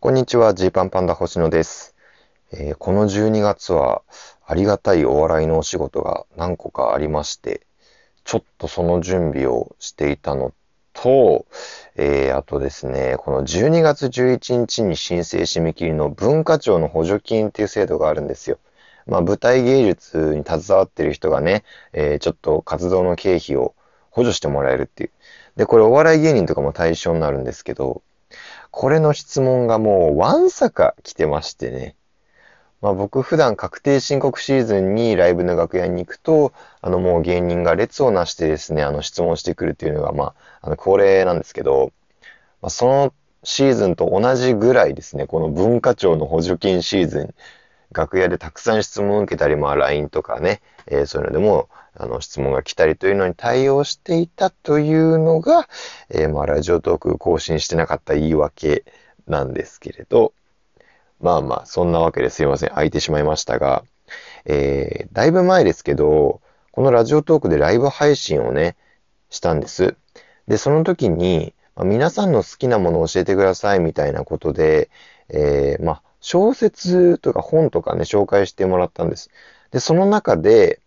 こんにちは、ジーパンパンダ星野です、えーこの12月はありがたいお笑いのお仕事が何個かありまして、ちょっとその準備をしていたのと、えーあとですね、この12月11日に申請締め切りの文化庁の補助金っていう制度があるんですよ。まあ、舞台芸術に携わってる人がね、えーちょっと活動の経費を補助してもらえるっていう。で、これお笑い芸人とかも対象になるんですけど、これの質問がもうわんさか来てましてね。まあ僕普段確定申告シーズンにライブの楽屋に行くと、あのもう芸人が列をなしてですね、あの質問してくるっていうのがまあ、あの恒例なんですけど、まあ、そのシーズンと同じぐらいですね、この文化庁の補助金シーズン、楽屋でたくさん質問を受けたり、まあ LINE とかね、えーそういうのでも、あの質問が来たりというのに対応していたというのが、えーまあラジオトーク更新してなかった言い訳なんですけれど、まあまあ、そんなわけですいません。空いてしまいましたが、えーだいぶ前ですけど、このラジオトークでライブ配信をね、したんです。で、その時に、まあ皆さんの好きなものを教えてくださいみたいなことで、えーまあ、小説とか本とかね、紹介してもらったんです。で、その中で、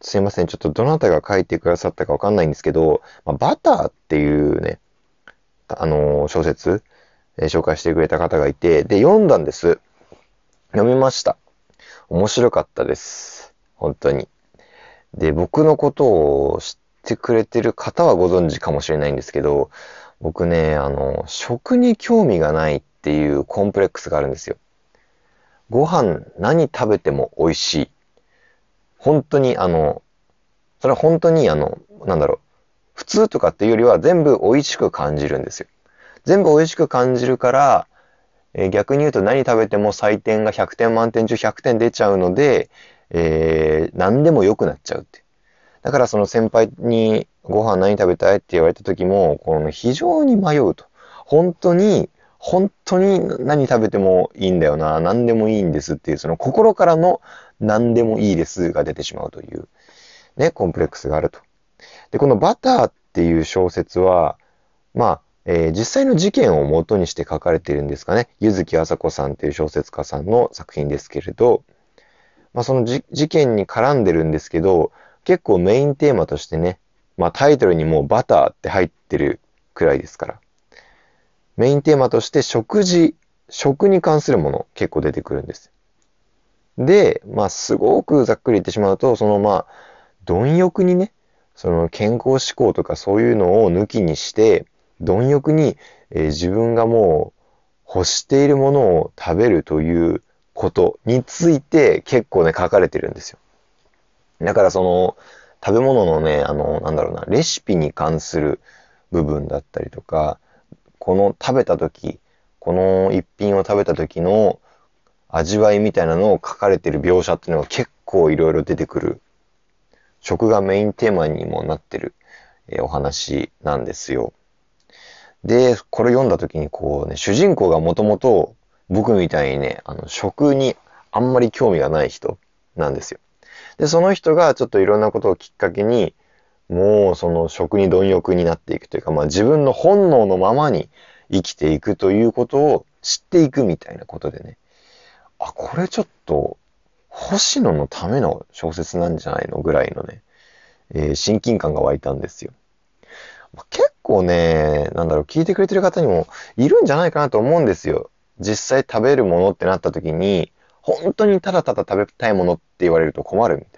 すいません、ちょっとどなたが書いてくださったかわかんないんですけど、まあ、バターっていうね、あのー小説、えー紹介してくれた方がいて、で、読んだんです。読みました。面白かったです。本当に。で、僕のことを知ってくれてる方はご存知かもしれないんですけど、僕ね、あの、食に興味がないっていうコンプレックスがあるんですよ。ご飯何食べても美味しい。本当にあの、それは本当にあの、なんだろう、普通とかっていうよりは全部美味しく感じるんですよ。全部美味しく感じるから、えー逆に言うと何食べても採点が100点満点中100点出ちゃうので、えー何でも良くなっちゃうって。だからその先輩にご飯何食べたいって言われた時も、この非常に迷うと。本当に、本当に何食べてもいいんだよな、何でもいいんですっていう、その心からの何でもいいですが出てしまうという、ね、コンプレックスがあると。で、このバターっていう小説は、まあ、えー実際の事件を元にして書かれているんですかね。柚木麻子さんっていう小説家さんの作品ですけれど、まあその事件に絡んでるんですけど、結構メインテーマとしてね、まあタイトルにもうバターって入ってるくらいですから。メインテーマとして食事、食に関するもの結構出てくるんです。で、まあすごくざっくり言ってしまうと、そのまあ、貪欲にね、その健康志向とかそういうのを抜きにして、貪欲に、えー自分がもう欲しているものを食べるということについて結構ね書かれてるんですよ。だからその食べ物のね、あの、なんだろうな、レシピに関する部分だったりとか、この食べた時、この一品を食べた時の味わいみたいなのを書かれてる描写っていうのが結構いろいろ出てくる。食がメインテーマにもなってる、えーお話なんですよ。で、これ読んだ時にこうね、主人公がもともと僕みたいにね、あの、食にあんまり興味がない人なんですよ。で、その人がちょっといろんなことをきっかけに、もうその食に貪欲になっていくというか、まあ自分の本能のままに生きていくということを知っていくみたいなことでね。あ、これちょっと、星野のための小説なんじゃないのぐらいのね、えー親近感が湧いたんですよ。結構ね、なんだろう、聞いてくれてる方にもいるんじゃないかなと思うんですよ。実際食べるものってなった時に、本当にただただ食べたいものって言われると困るみたいな。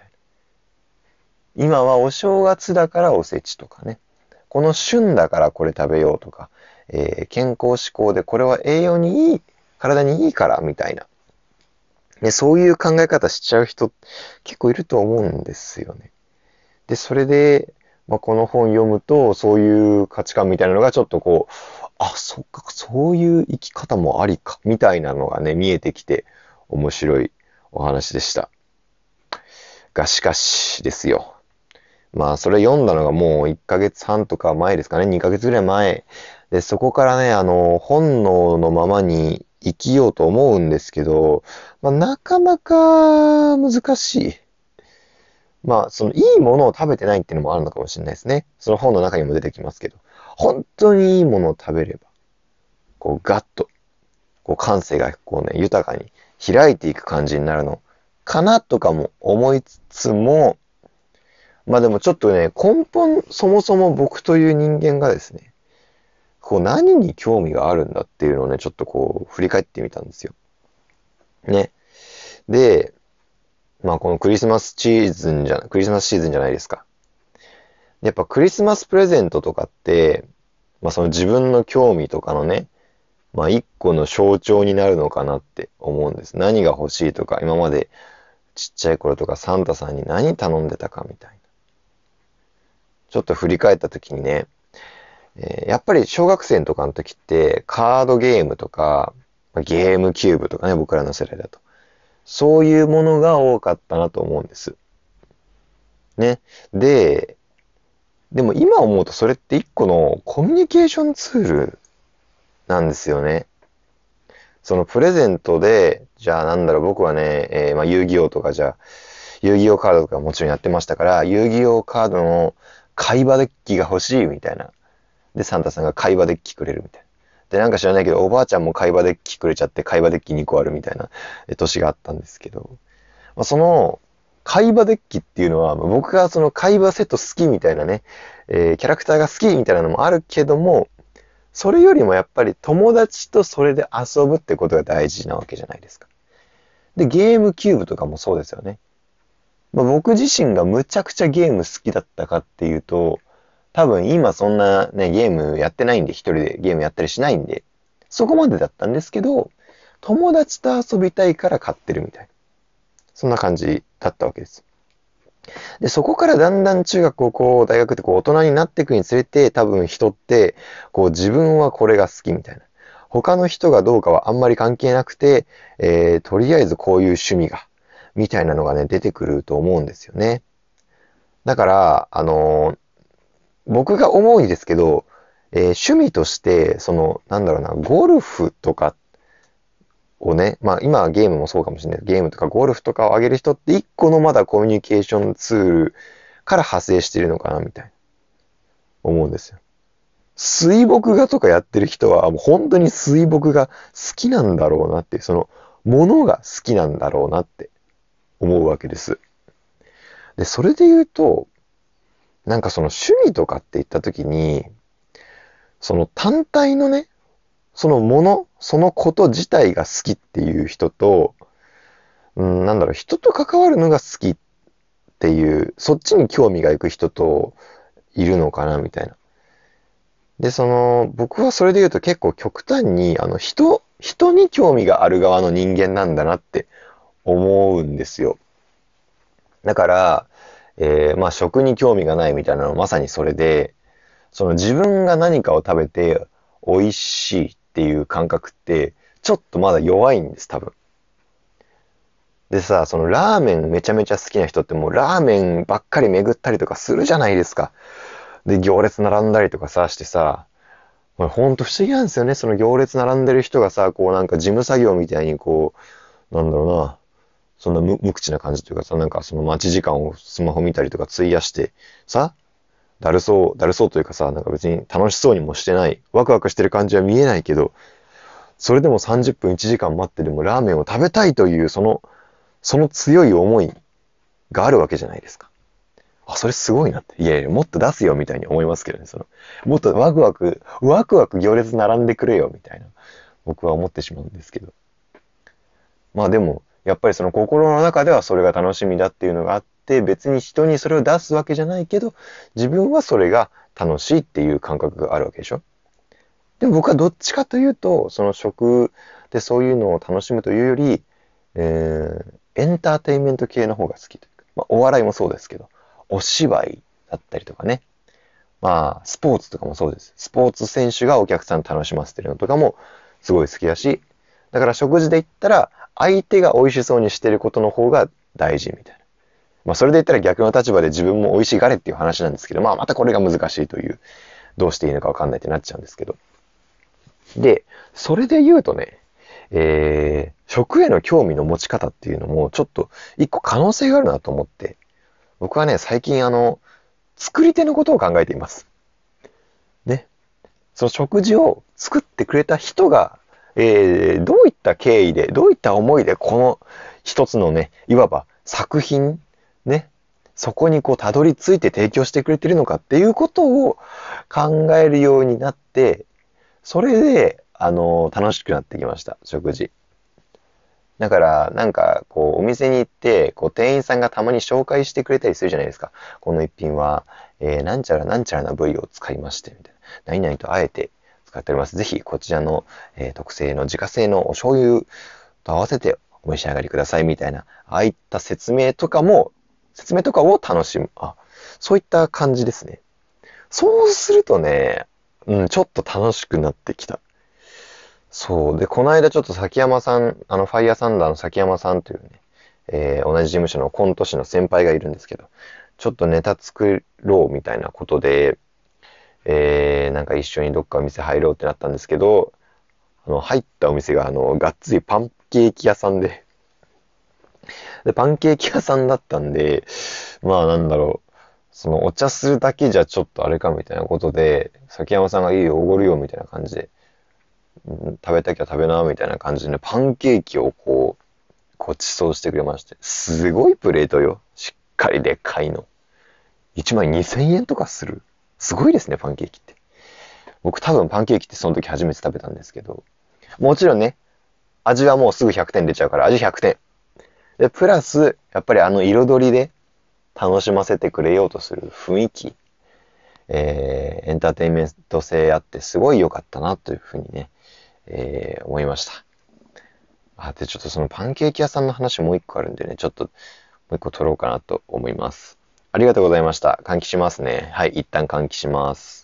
今はお正月だからおせちとかね。この旬だからこれ食べようとか、えー健康志向でこれは栄養にいい、体にいいからみたいな。ね、そういう考え方しちゃう人結構いると思うんですよね。で、それで、まあ、この本読むと、そういう価値観みたいなのがちょっとこう、あ、そっか、そういう生き方もありか、みたいなのがね、見えてきて、面白いお話でした。がしかしですよ。まあ、それ読んだのがもう1ヶ月半とか前ですかね、2ヶ月ぐらい前。で、そこからね、あの、本能のままに生きようと思うんですけど、まあ、なかなか難しい。まあ、そのいいものを食べてないっていうのもあるのかもしれないですね。その本の中にも出てきますけど。本当にいいものを食べれば、こうガッとこう感性がこうね、豊かに開いていく感じになるのかなとかも思いつつも、まあでもちょっとね、根本、そもそも僕という人間がですね、こう何に興味があるんだっていうのをね、ちょっとこう振り返ってみたんですよ。ね。で、まあこのクリスマスシーズンじゃ、クリスマスシーズンじゃないですか。やっぱクリスマスプレゼントとかって、まあその自分の興味とかのね、まあ一個の象徴になるのかなって思うんです。何が欲しいとか、今までちっちゃい頃とかサンタさんに何頼んでたかみたいな。ちょっと振り返った時にね、えー、やっぱり小学生とかの時ってカードゲームとか、ゲームキューブとかね、僕らの世代だと。そういうものが多かったなと思うんです。ね。で、でも今思うとそれって一個のコミュニケーションツールなんですよね。そのプレゼントで、じゃあなんだろう、僕はね、えー、まあ遊戯王とかじゃあ、遊戯王カードとかもちろんやってましたから、遊戯王カードの会話デッキが欲しいみたいな。で、サンタさんが会話デッキくれるみたいな。で、なんか知らないけど、おばあちゃんも会話デッキくれちゃって、会話デッキ2個あるみたいな年があったんですけど、まあ、その、会話デッキっていうのは、僕がその会話セット好きみたいなね、えー、キャラクターが好きみたいなのもあるけども、それよりもやっぱり友達とそれで遊ぶってことが大事なわけじゃないですか。で、ゲームキューブとかもそうですよね。まあ、僕自身がむちゃくちゃゲーム好きだったかっていうと、多分今そんなね、ゲームやってないんで、一人でゲームやったりしないんで、そこまでだったんですけど、友達と遊びたいから買ってるみたいな。そんな感じだったわけです。で、そこからだんだん中学、高校、大学ってこう大人になっていくにつれて、多分人って、こう自分はこれが好きみたいな。他の人がどうかはあんまり関係なくて、えー、とりあえずこういう趣味が、みたいなのがね、出てくると思うんですよね。だから、あのー、僕が思うんですけど、えー、趣味として、その、なんだろうな、ゴルフとかをね、まあ今はゲームもそうかもしれない。ゲームとかゴルフとかを上げる人って一個のまだコミュニケーションツールから派生してるのかな、みたいな、思うんですよ。水墨画とかやってる人は、もう本当に水墨画好きなんだろうなって、その、ものが好きなんだろうなって思うわけです。で、それで言うと、なんかその趣味とかって言った時に、その単体のね、そのもの、そのこと自体が好きっていう人と、うん、なんだろう、人と関わるのが好きっていう、そっちに興味がいく人といるのかな、みたいな。で、その、僕はそれで言うと結構極端に、あの、人、人に興味がある側の人間なんだなって思うんですよ。だから、えー、まあ食に興味がないみたいなのはまさにそれで、その自分が何かを食べて美味しいっていう感覚って、ちょっとまだ弱いんです、多分。でさ、そのラーメンめちゃめちゃ好きな人ってもうラーメンばっかり巡ったりとかするじゃないですか。で、行列並んだりとかさ、してさ、ほんと不思議なんですよね。その行列並んでる人がさ、こうなんか事務作業みたいにこう、なんだろうな、そんな無無口な感じというかさ、なんかその待ち時間をスマホ見たりとか費やして、さ、だるそう、だるそうというかさ、なんか別に楽しそうにもしてない、ワクワクしてる感じは見えないけど、それでも30分1時間待ってでもラーメンを食べたいという、その、その強い思いがあるわけじゃないですか。あ、それすごいなって。いやいや、もっと出すよみたいに思いますけどね。その、もっとワクワク、ワクワク行列並んでくれよみたいな、僕は思ってしまうんですけど。まあでも、やっぱりその心の中ではそれが楽しみだっていうのがあって、別に人にそれを出すわけじゃないけど、自分はそれが楽しいっていう感覚があるわけでしょ？でも僕はどっちかというと、その食でそういうのを楽しむというより、えー、エンターテインメント系の方が好きというか、まあ、お笑いもそうですけど、お芝居だったりとかね。まあ、スポーツとかもそうです。スポーツ選手がお客さん楽しませてるのとかもすごい好きだし、だから食事で言ったら、相手が美味しそうにしてることの方が大事みたいな。まあそれで言ったら逆の立場で自分も美味しがれっていう話なんですけど、まあまたこれが難しいという、どうしていいのかわかんないってなっちゃうんですけど。で、それで言うとね、えー、食への興味の持ち方っていうのもちょっと一個可能性があるなと思って、僕はね、最近あの、作り手のことを考えています。ね。その食事を作ってくれた人がえー、どういった経緯で、どういった思いで、この一つのね、いわば作品、ね、そこにこうたどり着いて提供してくれてるのかっていうことを考えるようになって、それで、あの、楽しくなってきました、食事。だから、なんか、こう、お店に行って、こう、店員さんがたまに紹介してくれたりするじゃないですか。この一品は、えー、なんちゃらなんちゃらな部位を使いまして、みたいな。何々とあえて使っております。ぜひ、こちらの、えー、特製の自家製のお醤油と合わせてお召し上がりください、みたいな。ああいった説明とかも、説明とかを楽しむ。あ、そういった感じですね。そうするとね、うん、ちょっと楽しくなってきた。そう。で、この間ちょっと崎山さん、あの、ファイヤーサンダーの崎山さんというね、えー、同じ事務所のコント師の先輩がいるんですけど、ちょっとネタ作ろうみたいなことで、えー、なんか一緒にどっかお店入ろうってなったんですけど、あの、入ったお店が、あの、がっつりパンケーキ屋さんで、で、パンケーキ屋さんだったんで、まあなんだろう、そのお茶するだけじゃちょっとあれかみたいなことで、崎山さんがいいよ、おごるよみたいな感じで、食べたきゃ食べな、みたいな感じで、ね、パンケーキをこう、ごちそうしてくれまして。すごいプレートよ。しっかりでっかいの。1枚2000円とかする。すごいですね、パンケーキって。僕多分パンケーキってその時初めて食べたんですけど。もちろんね、味はもうすぐ100点出ちゃうから味100点。で、プラス、やっぱりあの彩りで楽しませてくれようとする雰囲気。えー、エンターテインメント性あってすごい良かったなというふうにね、えー、思いました。あ、で、ちょっとそのパンケーキ屋さんの話もう一個あるんでね、ちょっともう一個取ろうかなと思います。ありがとうございました。換気しますね。はい、一旦換気します。